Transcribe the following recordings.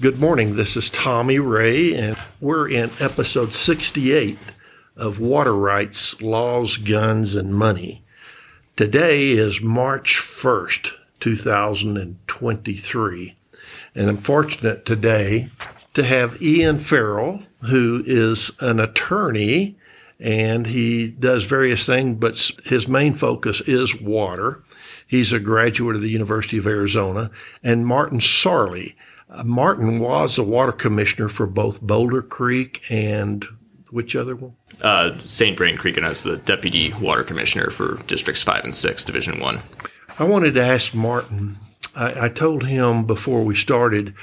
Good morning. This is Tommy Ray, and we're in episode 68 of Water Rights, Laws, Guns, and Money. Today is March 1st, 2023, and I'm fortunate today to have Ian Farrell, who is an attorney and he does various things, but his main focus is water. He's a graduate of the University of Arizona, and Martin Sarley. Uh, Martin was a water commissioner for both Boulder Creek and which other one? Uh, St. Vrain Creek, and I was the deputy water commissioner for districts five and six, Division One. I wanted to ask Martin. I, I told him before we started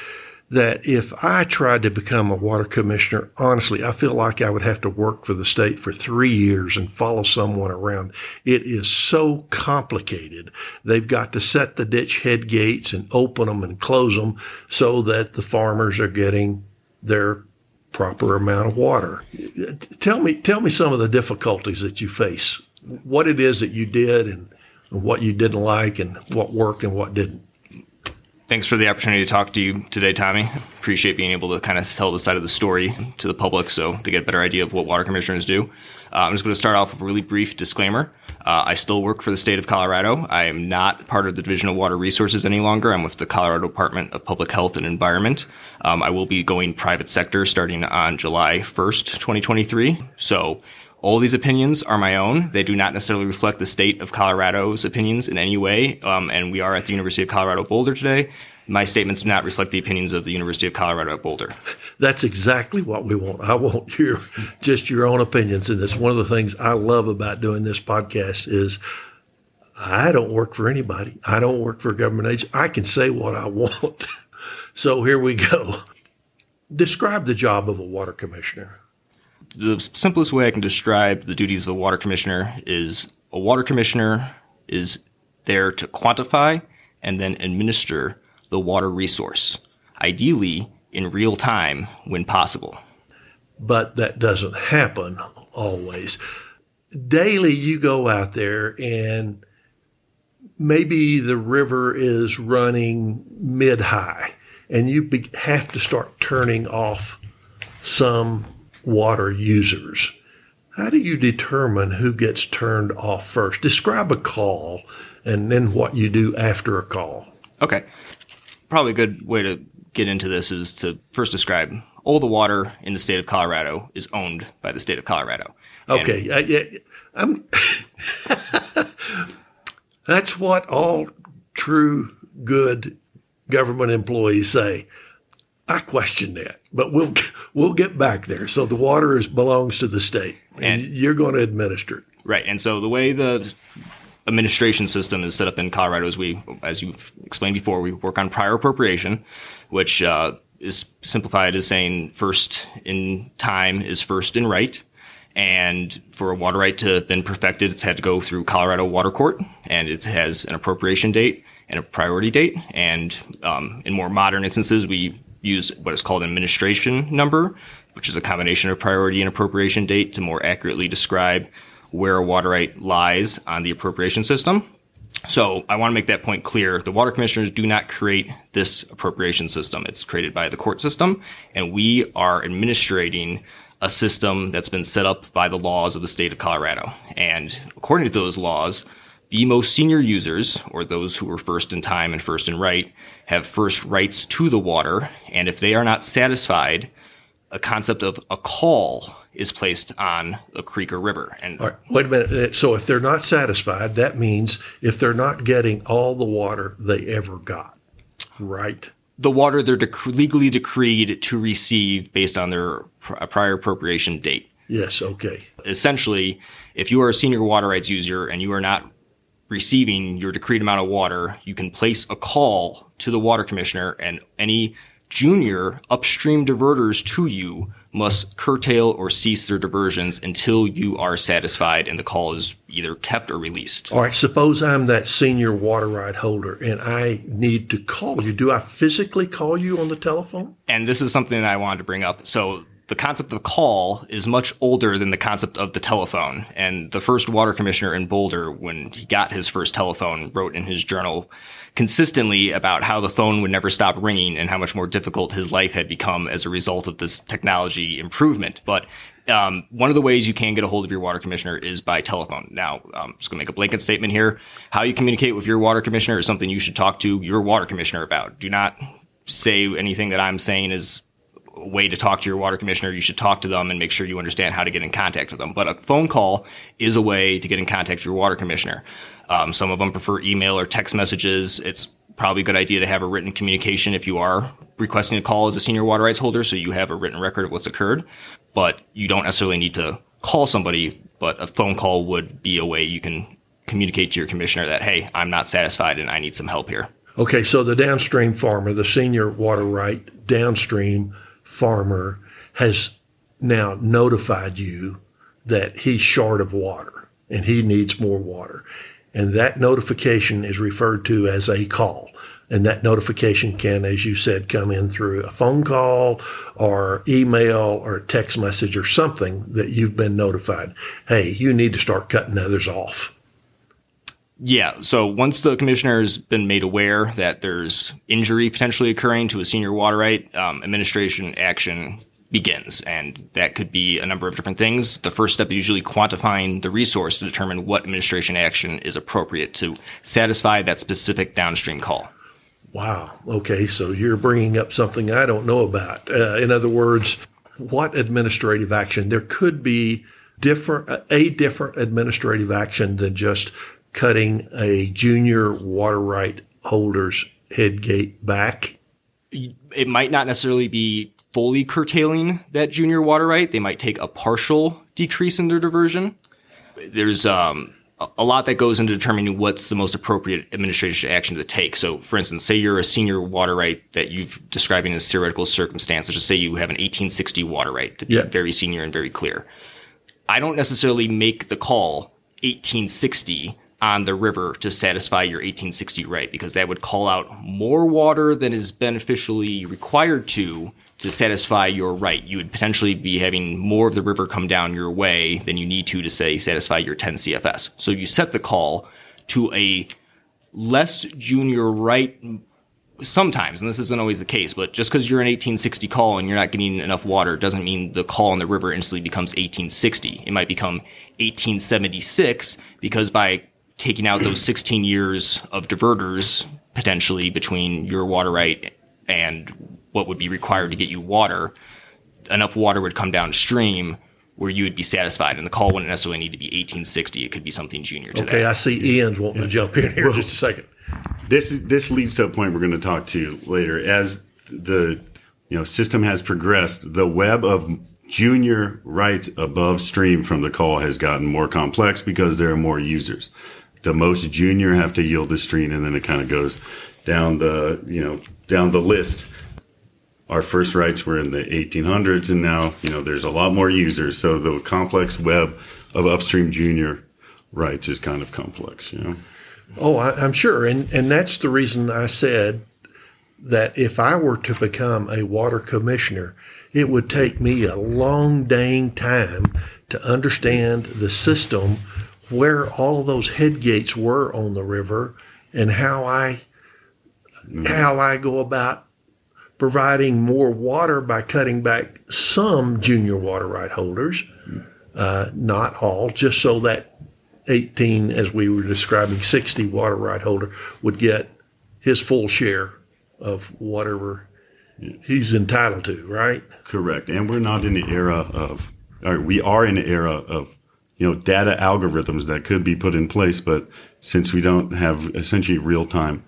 that if I tried to become a water commissioner, honestly, I feel like I would have to work for the state for three years and follow someone around. It is so complicated. They've got to set the ditch head gates and open them and close them so that the farmers are getting their proper amount of water. Tell me, tell me some of the difficulties that you face, what it is that you did and what you didn't like and what worked and what didn't. Thanks for the opportunity to talk to you today, Tommy. Appreciate being able to kind of tell the side of the story to the public so they get a better idea of what water commissioners do. Uh, I'm just going to start off with a really brief disclaimer. Uh, I still work for the state of Colorado. I am not part of the Division of Water Resources any longer. I'm with the Colorado Department of Public Health and Environment. Um, I will be going private sector starting on July 1st, 2023. So all these opinions are my own. They do not necessarily reflect the state of Colorado's opinions in any way. Um, and we are at the University of Colorado Boulder today. My statements do not reflect the opinions of the University of Colorado at Boulder. That's exactly what we want. I want your just your own opinions, and that's one of the things I love about doing this podcast is I don't work for anybody. I don't work for a government agency. I can say what I want. so here we go. Describe the job of a water commissioner the simplest way I can describe the duties of the water commissioner is a water commissioner is there to quantify and then administer the water resource, ideally in real time when possible. But that doesn't happen always. Daily, you go out there and maybe the river is running mid high and you have to start turning off some water users. How do you determine who gets turned off first? Describe a call and then what you do after a call. Okay. Probably a good way to get into this is to first describe all the water in the state of Colorado is owned by the state of Colorado. Okay. I, yeah, I'm That's what all true good government employees say. I question that, but we'll we'll get back there. So the water is belongs to the state, and, and you're going to administer it. Right. And so the way the administration system is set up in Colorado is we, as you explained before, we work on prior appropriation, which uh, is simplified as saying first in time is first in right. And for a water right to have been perfected, it's had to go through Colorado Water Court, and it has an appropriation date and a priority date. And um, in more modern instances, we use what is called an administration number, which is a combination of priority and appropriation date to more accurately describe where a water right lies on the appropriation system. So I want to make that point clear. The water commissioners do not create this appropriation system. It's created by the court system, and we are administrating a system that's been set up by the laws of the state of Colorado. And according to those laws, the most senior users, or those who were first in time and first in right, have first rights to the water. And if they are not satisfied, a concept of a call is placed on a creek or river. And wait a minute. Uh, so if they're not satisfied, that means if they're not getting all the water they ever got, right? The water they're dec- legally decreed to receive based on their pr- uh, prior appropriation date. Yes. Okay. Essentially, if you are a senior water rights user and you are not receiving your decreed amount of water, you can place a call to the water commissioner and any junior upstream diverters to you must curtail or cease their diversions until you are satisfied and the call is either kept or released. All right, suppose I'm that senior water right holder and I need to call you. Do I physically call you on the telephone? And this is something that I wanted to bring up. So the concept of call is much older than the concept of the telephone. And the first water commissioner in Boulder, when he got his first telephone, wrote in his journal consistently about how the phone would never stop ringing and how much more difficult his life had become as a result of this technology improvement. But um, one of the ways you can get a hold of your water commissioner is by telephone. Now, I'm just going to make a blanket statement here. How you communicate with your water commissioner is something you should talk to your water commissioner about. Do not say anything that I'm saying is way to talk to your water commissioner, you should talk to them and make sure you understand how to get in contact with them. But a phone call is a way to get in contact with your water commissioner. Um, some of them prefer email or text messages. It's probably a good idea to have a written communication if you are requesting a call as a senior water rights holder, so you have a written record of what's occurred. But you don't necessarily need to call somebody, but a phone call would be a way you can communicate to your commissioner that, hey, I'm not satisfied and I need some help here. Okay, so the downstream farmer, the senior water right downstream farmer has now notified you that he's short of water and he needs more water. And that notification is referred to as a call. And that notification can, as you said, come in through a phone call or email or text message or something that you've been notified. Hey, you need to start cutting others off. Yeah. So once the commissioner has been made aware that there's injury potentially occurring to a senior water right, um, administration action begins. And that could be a number of different things. The first step is usually quantifying the resource to determine what administration action is appropriate to satisfy that specific downstream call. Wow. Okay. So you're bringing up something I don't know about. Uh, in other words, what administrative action? There could be different, a different administrative action than just cutting a junior water right holder's head gate back? It might not necessarily be fully curtailing that junior water right. They might take a partial decrease in their diversion. There's um, a lot that goes into determining what's the most appropriate administrative action to take. So, for instance, say you're a senior water right that you've describing as theoretical circumstances. Just say you have an 1860 water right to be yeah. very senior and very clear. I don't necessarily make the call 1860 on the river to satisfy your 1860 right because that would call out more water than is beneficially required to to satisfy your right. You would potentially be having more of the river come down your way than you need to to say satisfy your 10 CFS. So you set the call to a less junior right sometimes, and this isn't always the case, but just because you're an 1860 call and you're not getting enough water doesn't mean the call on the river instantly becomes 1860. It might become 1876 because by taking out those 16 years of diverters potentially between your water right and what would be required to get you water, enough water would come downstream where you would be satisfied. And the call wouldn't necessarily need to be 1860. It could be something junior to okay, that. Okay, I see Ian's wanting yeah. to jump in here well, just a second. This this leads to a point we're going to talk to later. As the you know system has progressed, the web of junior rights above stream from the call has gotten more complex because there are more users the most junior have to yield the stream, and then it kind of goes down the you know down the list. Our first rights were in the 1800s, and now you know there's a lot more users. So the complex web of upstream junior rights is kind of complex. You know. Oh, I, I'm sure, and and that's the reason I said that if I were to become a water commissioner, it would take me a long dang time to understand the system where all of those head gates were on the river and how I mm-hmm. how I go about providing more water by cutting back some junior water right holders, uh, not all, just so that 18, as we were describing, 60 water right holder would get his full share of whatever he's entitled to, right? Correct. And we're not in the era of, or we are in the era of you know, data algorithms that could be put in place. But since we don't have essentially real time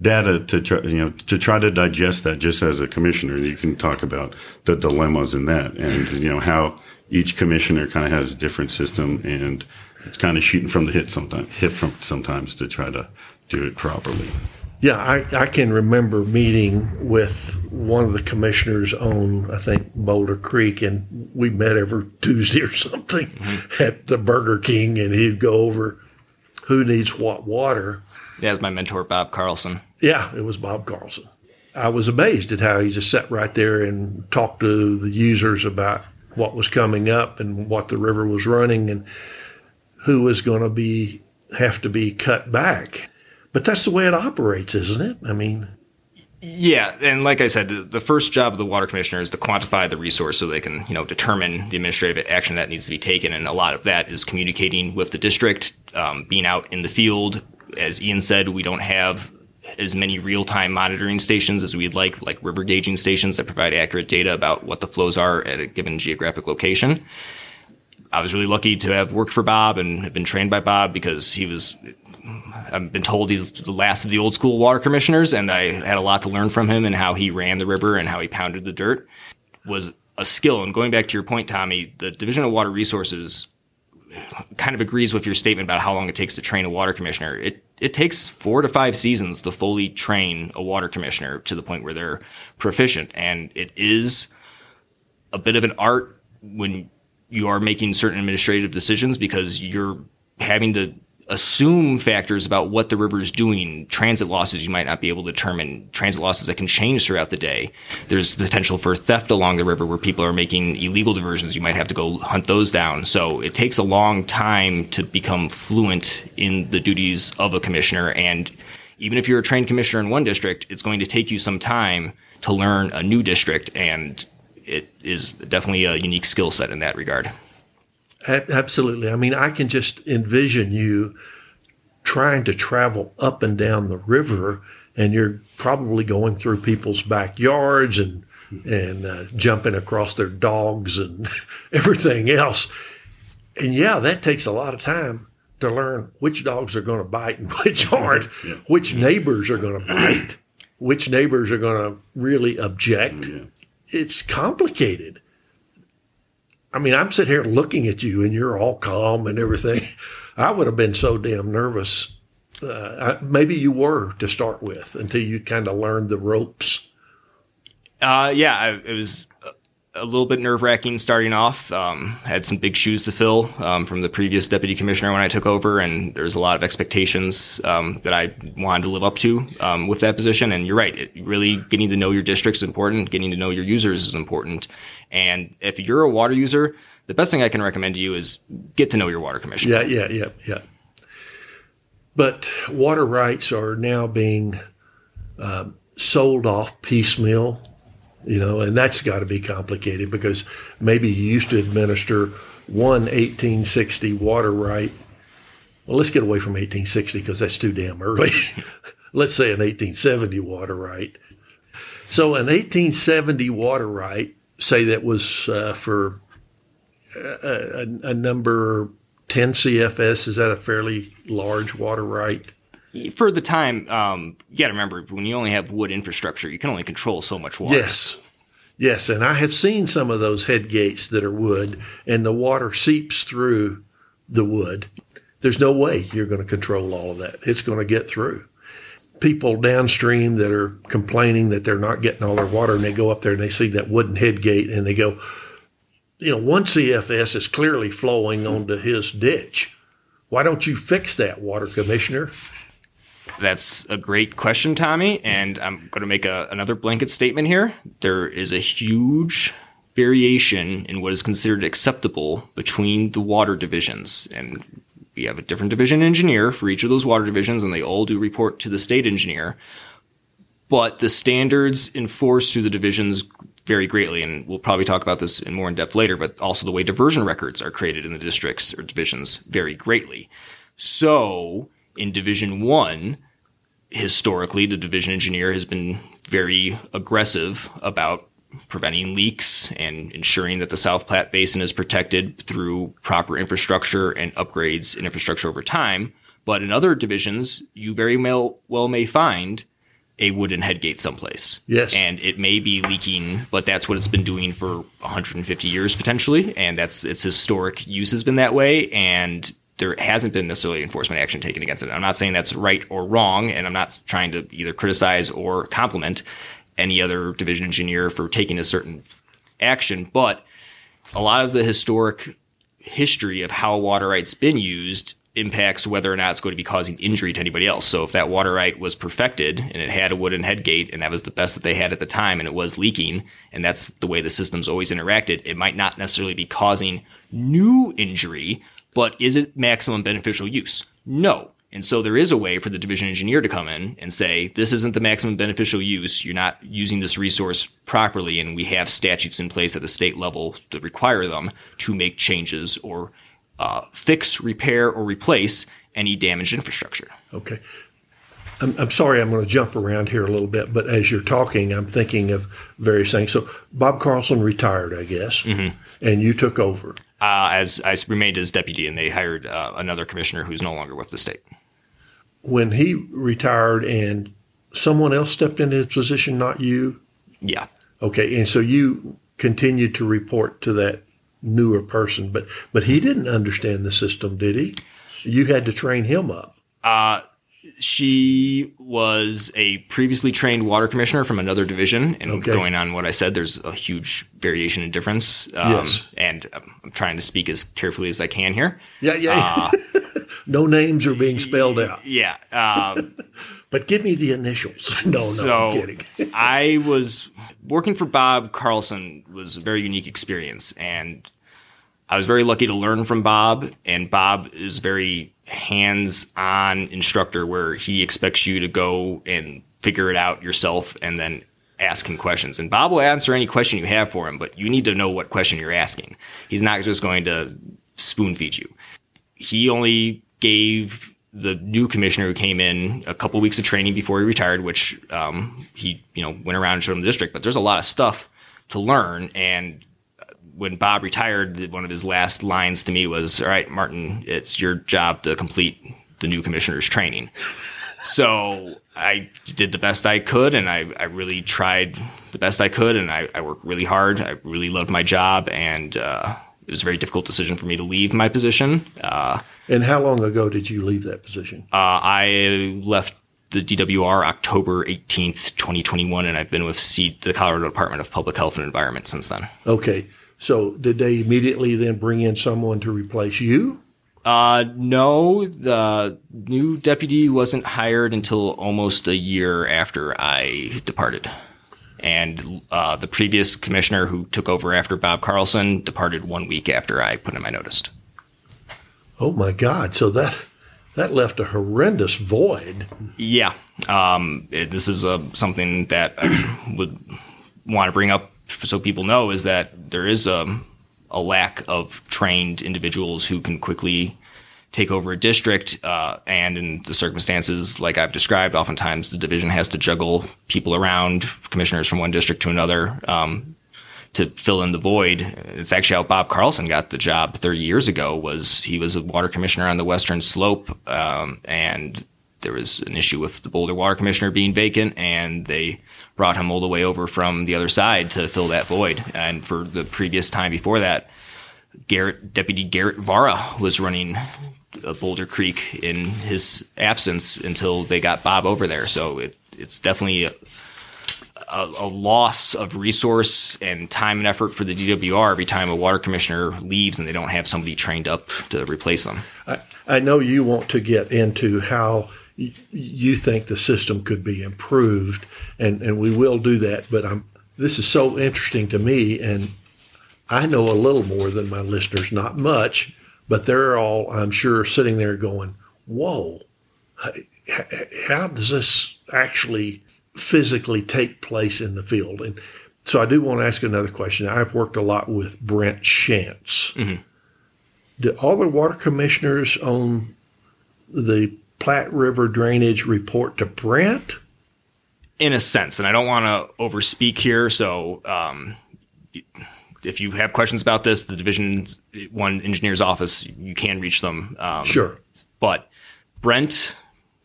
data to try, you know, to try to digest that just as a commissioner, you can talk about the dilemmas in that and, you know, how each commissioner kind of has a different system and it's kind of shooting from the hip sometimes, hip from sometimes to try to do it properly. Yeah, I, I can remember meeting with one of the commissioners on, I think, Boulder Creek, and we met every Tuesday or something mm-hmm. at the Burger King, and he'd go over who needs what water. Yeah, it was my mentor, Bob Carlson. Yeah, it was Bob Carlson. I was amazed at how he just sat right there and talked to the users about what was coming up and what the river was running and who was going to be have to be cut back. But that's the way it operates, isn't it? I mean, yeah, and like I said, the first job of the water commissioner is to quantify the resource so they can, you know, determine the administrative action that needs to be taken, and a lot of that is communicating with the district, um, being out in the field. As Ian said, we don't have as many real-time monitoring stations as we'd like, like river gauging stations that provide accurate data about what the flows are at a given geographic location. I was really lucky to have worked for Bob and have been trained by Bob because he was I've been told he's the last of the old school water commissioners, and I had a lot to learn from him and how he ran the river and how he pounded the dirt was a skill. And going back to your point, Tommy, the Division of Water Resources kind of agrees with your statement about how long it takes to train a water commissioner. It it takes four to five seasons to fully train a water commissioner to the point where they're proficient, and it is a bit of an art when you are making certain administrative decisions because you're having to assume factors about what the river is doing, transit losses you might not be able to determine, transit losses that can change throughout the day. There's potential for theft along the river where people are making illegal diversions. You might have to go hunt those down. So it takes a long time to become fluent in the duties of a commissioner. And even if you're a trained commissioner in one district, it's going to take you some time to learn a new district. And it is definitely a unique skill set in that regard. Absolutely. I mean, I can just envision you trying to travel up and down the river, and you're probably going through people's backyards and and uh, jumping across their dogs and everything else. And yeah, that takes a lot of time to learn which dogs are going to bite and which aren't, yeah. which neighbors are going to bite, which neighbors are going to really object. Yeah. It's complicated. I mean, I'm sitting here looking at you and you're all calm and everything. I would have been so damn nervous. Uh, I, maybe you were to start with until you kind of learned the ropes. Uh, yeah, I, it was a little bit nerve wracking starting off. Um, had some big shoes to fill um, from the previous deputy commissioner when I took over, and there's a lot of expectations um, that I wanted to live up to um, with that position. And you're right, it, really getting to know your district is important. Getting to know your users is important. And if you're a water user, the best thing I can recommend to you is get to know your water commissioner. Yeah, yeah, yeah, yeah. But water rights are now being um, sold off piecemeal you know, and that's got to be complicated because maybe you used to administer one 1860 water right. Well, let's get away from 1860 because that's too damn early. let's say an 1870 water right. So an 1870 water right, say that was uh, for a, a, a number 10 CFS. Is that a fairly large water right? for the time, um, you got to remember when you only have wood infrastructure, you can only control so much water. Yes. Yes. And I have seen some of those head gates that are wood and the water seeps through the wood. There's no way you're going to control all of that. It's going to get through. People downstream that are complaining that they're not getting all their water and they go up there and they see that wooden head gate and they go, you know, one CFS is clearly flowing onto his ditch. Why don't you fix that, water commissioner? That's a great question, Tommy. And I'm going to make a, another blanket statement here. There is a huge variation in what is considered acceptable between the water divisions. And we have a different division engineer for each of those water divisions, and they all do report to the state engineer. But the standards enforced through the divisions vary greatly, and we'll probably talk about this in more in depth later, but also the way diversion records are created in the districts or divisions vary greatly. So, in Division One, historically, the division engineer has been very aggressive about preventing leaks and ensuring that the South Platte Basin is protected through proper infrastructure and upgrades in infrastructure over time. But in other divisions, you very well, may find a wooden headgate someplace. Yes. And it may be leaking, but that's what it's been doing for 150 years potentially. And that's its historic use has been that way. And there hasn't been necessarily enforcement action taken against it. I'm not saying that's right or wrong, and I'm not trying to either criticize or compliment any other division engineer for taking a certain action, but a lot of the historic history of how water rights been used impacts whether or not it's going to be causing injury to anybody else. So if that water right was perfected and it had a wooden head gate and that was the best that they had at the time and it was leaking and that's the way the system's always interacted, it might not necessarily be causing new injury, but is it maximum beneficial use? No. And so there is a way for the division engineer to come in and say, this isn't the maximum beneficial use. You're not using this resource properly. And we have statutes in place at the state level that require them to make changes or uh, fix, repair, or replace any damaged infrastructure. Okay. I'm, I'm sorry, I'm going to jump around here a little bit, but as you're talking, I'm thinking of various things. So Bob Carlson retired, I guess, and you took over. Uh, as I remained as deputy, and they hired uh, another commissioner who's no longer with the state. When he retired and someone else stepped into his position, not you, Yeah. okay, and so you continued to report to that newer person, but but he didn't understand the system, did he? You had to train him up. She was a previously trained water commissioner from another division, and Okay. going on what I said, there's a huge variation in difference. Um, Yes. And I'm trying to speak as carefully as I can here. Yeah, yeah. no names are being spelled out. Yeah. Um, But give me the initials. No, no, so I'm kidding. I was working for Bob Carlson was a very unique experience, and I was very lucky to learn from Bob. And Bob is very hands-on instructor, where he expects you to go and figure it out yourself, and then ask him questions. And Bob will answer any question you have for him, but you need to know what question you're asking. He's not just going to spoon feed you. He only gave the new commissioner who came in a couple weeks of training before he retired, which um, he you know went around and showed him the district. But there's a lot of stuff to learn. And when Bob retired, one of his last lines to me was, "All right, Martin, it's your job to complete the new commissioner's training." So I did the best I could, and I, I really tried the best I could, and I, I worked really hard. I really loved my job, and uh, it was a very difficult decision for me to leave my position. Uh, And how long ago did you leave that position? uh, I left the DWR October 18th, 2021, and I've been with C- the Colorado Department of Public Health and Environment since then. Okay. So did they immediately then bring in someone to replace you? Uh, no, the new deputy wasn't hired until almost a year after I departed. And uh, the previous commissioner who took over after Bob Carlson departed one week after I put in my notice. Oh my God! So that that left a horrendous void. Yeah, um, it, this is uh, something that I would want to bring up so people know is that there is a, a lack of trained individuals who can quickly take over a district, uh, and in the circumstances like I've described, oftentimes the division has to juggle people around, commissioners from one district to another. Um, to fill in the void. It's actually how Bob Carlson got the job 30 years ago. Was he was a water commissioner on the Western Slope, um, and there was an issue with the Boulder water commissioner being vacant, and they brought him all the way over from the other side to fill that void. And for the previous time before that, Garrett Deputy Garrett Vara was running Boulder Creek in his absence until they got Bob over there. So it, it's definitely a, a, a loss of resource and time and effort for the DWR every time a water commissioner leaves and they don't have somebody trained up to replace them. I, I know you want to get into how y- you think the system could be improved, and, and we will do that. But I'm this is so interesting to me, and I know a little more than my listeners, not much, but they're all, I'm sure, sitting there going, "Whoa, how does this actually physically take place in the field?" And so I do want to ask another question. I've worked a lot with Brent Shantz. Do all the water commissioners on the Platte River drainage report to Brent? in a sense, and I don't want to overspeak here. So, um, if you have questions about this, the Division One Engineer's Office, you can reach them. Um, Sure. But Brent,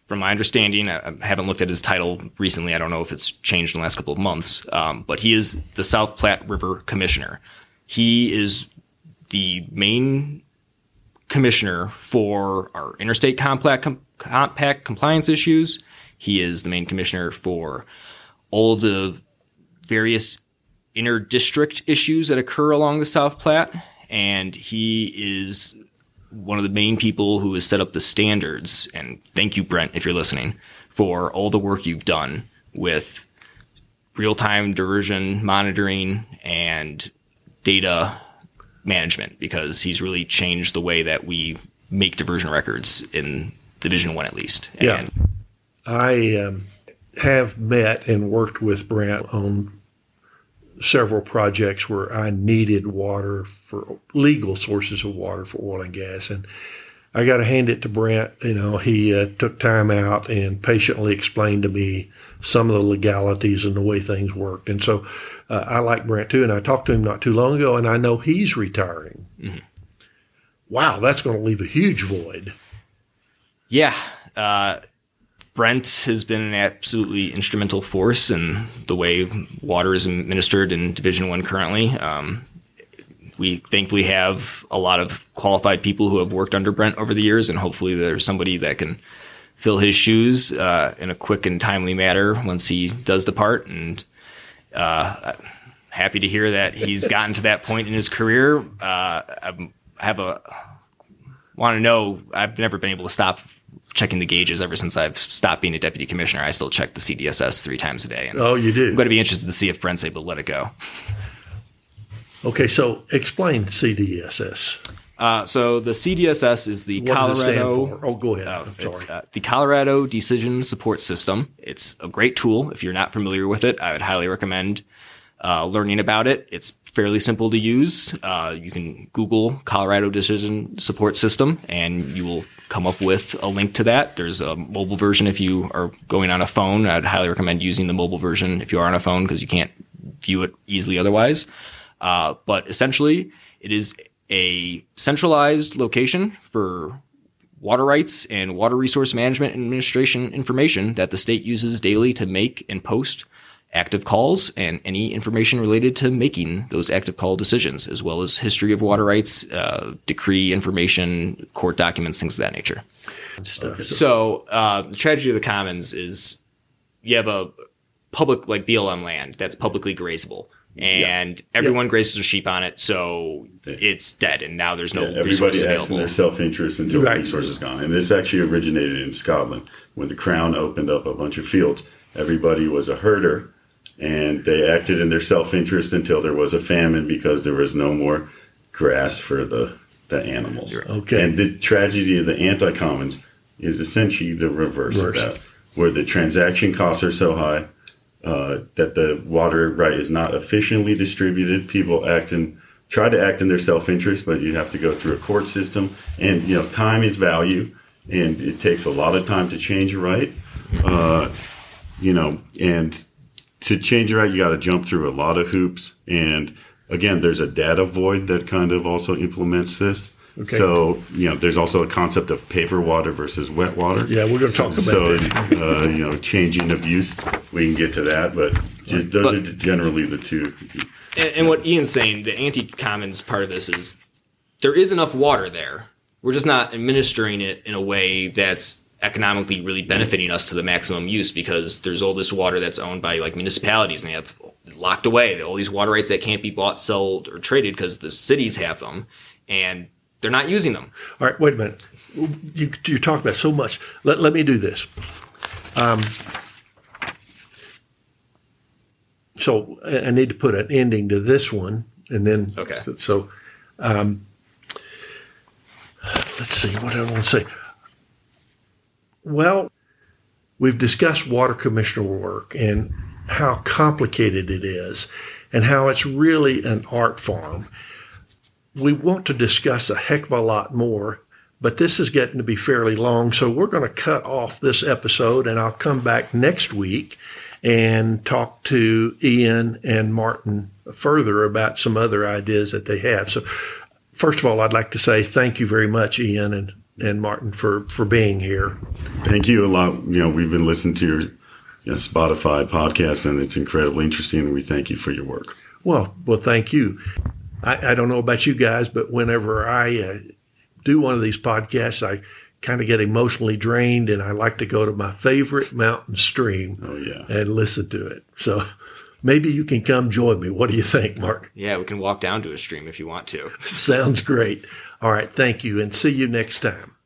from my understanding, I haven't looked at his title recently. I don't know if it's changed in the last couple of months. Um, but he is the South Platte River Commissioner. He is the main commissioner for our interstate compact, com- compact compliance issues. He is the main commissioner for all of the various inter district issues that occur along the South Platte. And he is one of the main people who has set up the standards, and thank you, Brent, if you're listening, for all the work you've done with real time diversion monitoring and data management because he's really changed the way that we make diversion records in Division One, at least. Yeah. And I um, have met and worked with Brent on several projects where I needed water for legal sources of water for oil and gas. And I got to hand it to Brent. You know, he uh, took time out and patiently explained to me some of the legalities and the way things worked. And so uh, I like Brent too. And I talked to him not too long ago, and I know he's retiring. Wow, that's going to leave a huge void. yeah, uh, Brent has been an absolutely instrumental force in the way water is administered in Division One currently. Um, we thankfully have a lot of qualified people who have worked under Brent over the years, and hopefully there's somebody that can fill his shoes uh, in a quick and timely manner once he does depart. And uh, happy to hear that he's gotten to that point in his career. Uh, I have a want to know. I've never been able to stop checking the gauges ever since I've stopped being a deputy commissioner. I still check the CDSS three times a day. Oh, you do? I'm going to be interested to see if Brent's able to let it go. Okay, so explain CDSS. Uh, so the CDSS is the What does it stand Colorado. Oh, go ahead. Oh, I'm sorry. uh, the Colorado Decision Support System. It's a great tool. If you're not familiar with it, I would highly recommend uh, learning about it. It's fairly simple to use. Uh, you can Google Colorado Decision Support System, and you will come up with a link to that. There's a mobile version if you are going on a phone. I'd highly recommend using the mobile version if you are on a phone because you can't view it easily otherwise. Uh, but essentially, it is a centralized location for water rights and water resource management administration information that the state uses daily to make and post active calls and any information related to making those active call decisions, as well as history of water rights, uh, decree information, court documents, things of that nature. stuff. So, So uh, the tragedy of the commons is you have a public like BLM land that's publicly grazable, and everyone grazes their sheep on it, so it's dead, and now there's no Everybody resource acts in their self-interest until Right. the resource is gone. And this actually originated in Scotland when the crown opened up a bunch of fields. Everybody was a herder, and they acted in their self-interest until there was a famine because there was no more grass for the the animals. Okay. And the tragedy of the anti-commons is essentially the reverse, Reverse. of that, where the transaction costs are so high uh, that the water right is not efficiently distributed. People act in try to act in their self interest, but you have to go through a court system, and you know time is value, and it takes a lot of time to change a right. Uh, you know, and to change a right, you got to jump through a lot of hoops, and again, there's a data void that kind of also implements this. Okay. So you know, there's also a concept of paper water versus wet water. yeah, we're going to talk about So, that. uh, you know, changing of use, we can get to that, but ju- those But- are generally the two. And, and what Ian's saying, the anti-commons part of this is there is enough water there. We're just not administering it in a way that's economically really benefiting us to the maximum use because there's all this water that's owned by like municipalities and they have locked away all these water rights that can't be bought, sold, or traded because the cities have them and they're not using them. All right, wait a minute. You, you talk about so much. Let, let me do this. Um, so I I need to put an ending to this one, and then Okay. So, so um, let's see what I want to say. Well, we've discussed water commissioner work and how complicated it is, and how it's really an art form we want to discuss a heck of a lot more, but this is getting to be fairly long. So we're going to cut off this episode and I'll come back next week and talk to Ian and Martin further about some other ideas that they have. So, first of all, I'd like to say thank you very much, Ian and, and Martin, for, for being here. Thank you a lot. You know, we've been listening to your you know, Spotify podcast, and it's incredibly interesting, and we thank you for your work. Well, well, thank you. I, I don't know about you guys, but whenever I uh, do one of these podcasts, I kind of get emotionally drained, and I like to go to my favorite mountain stream Oh, yeah. and listen to it. So maybe you can come join me. What do you think, Mark? Yeah, we can walk down to a stream if you want to. Sounds great. All right. Thank you and see you next time.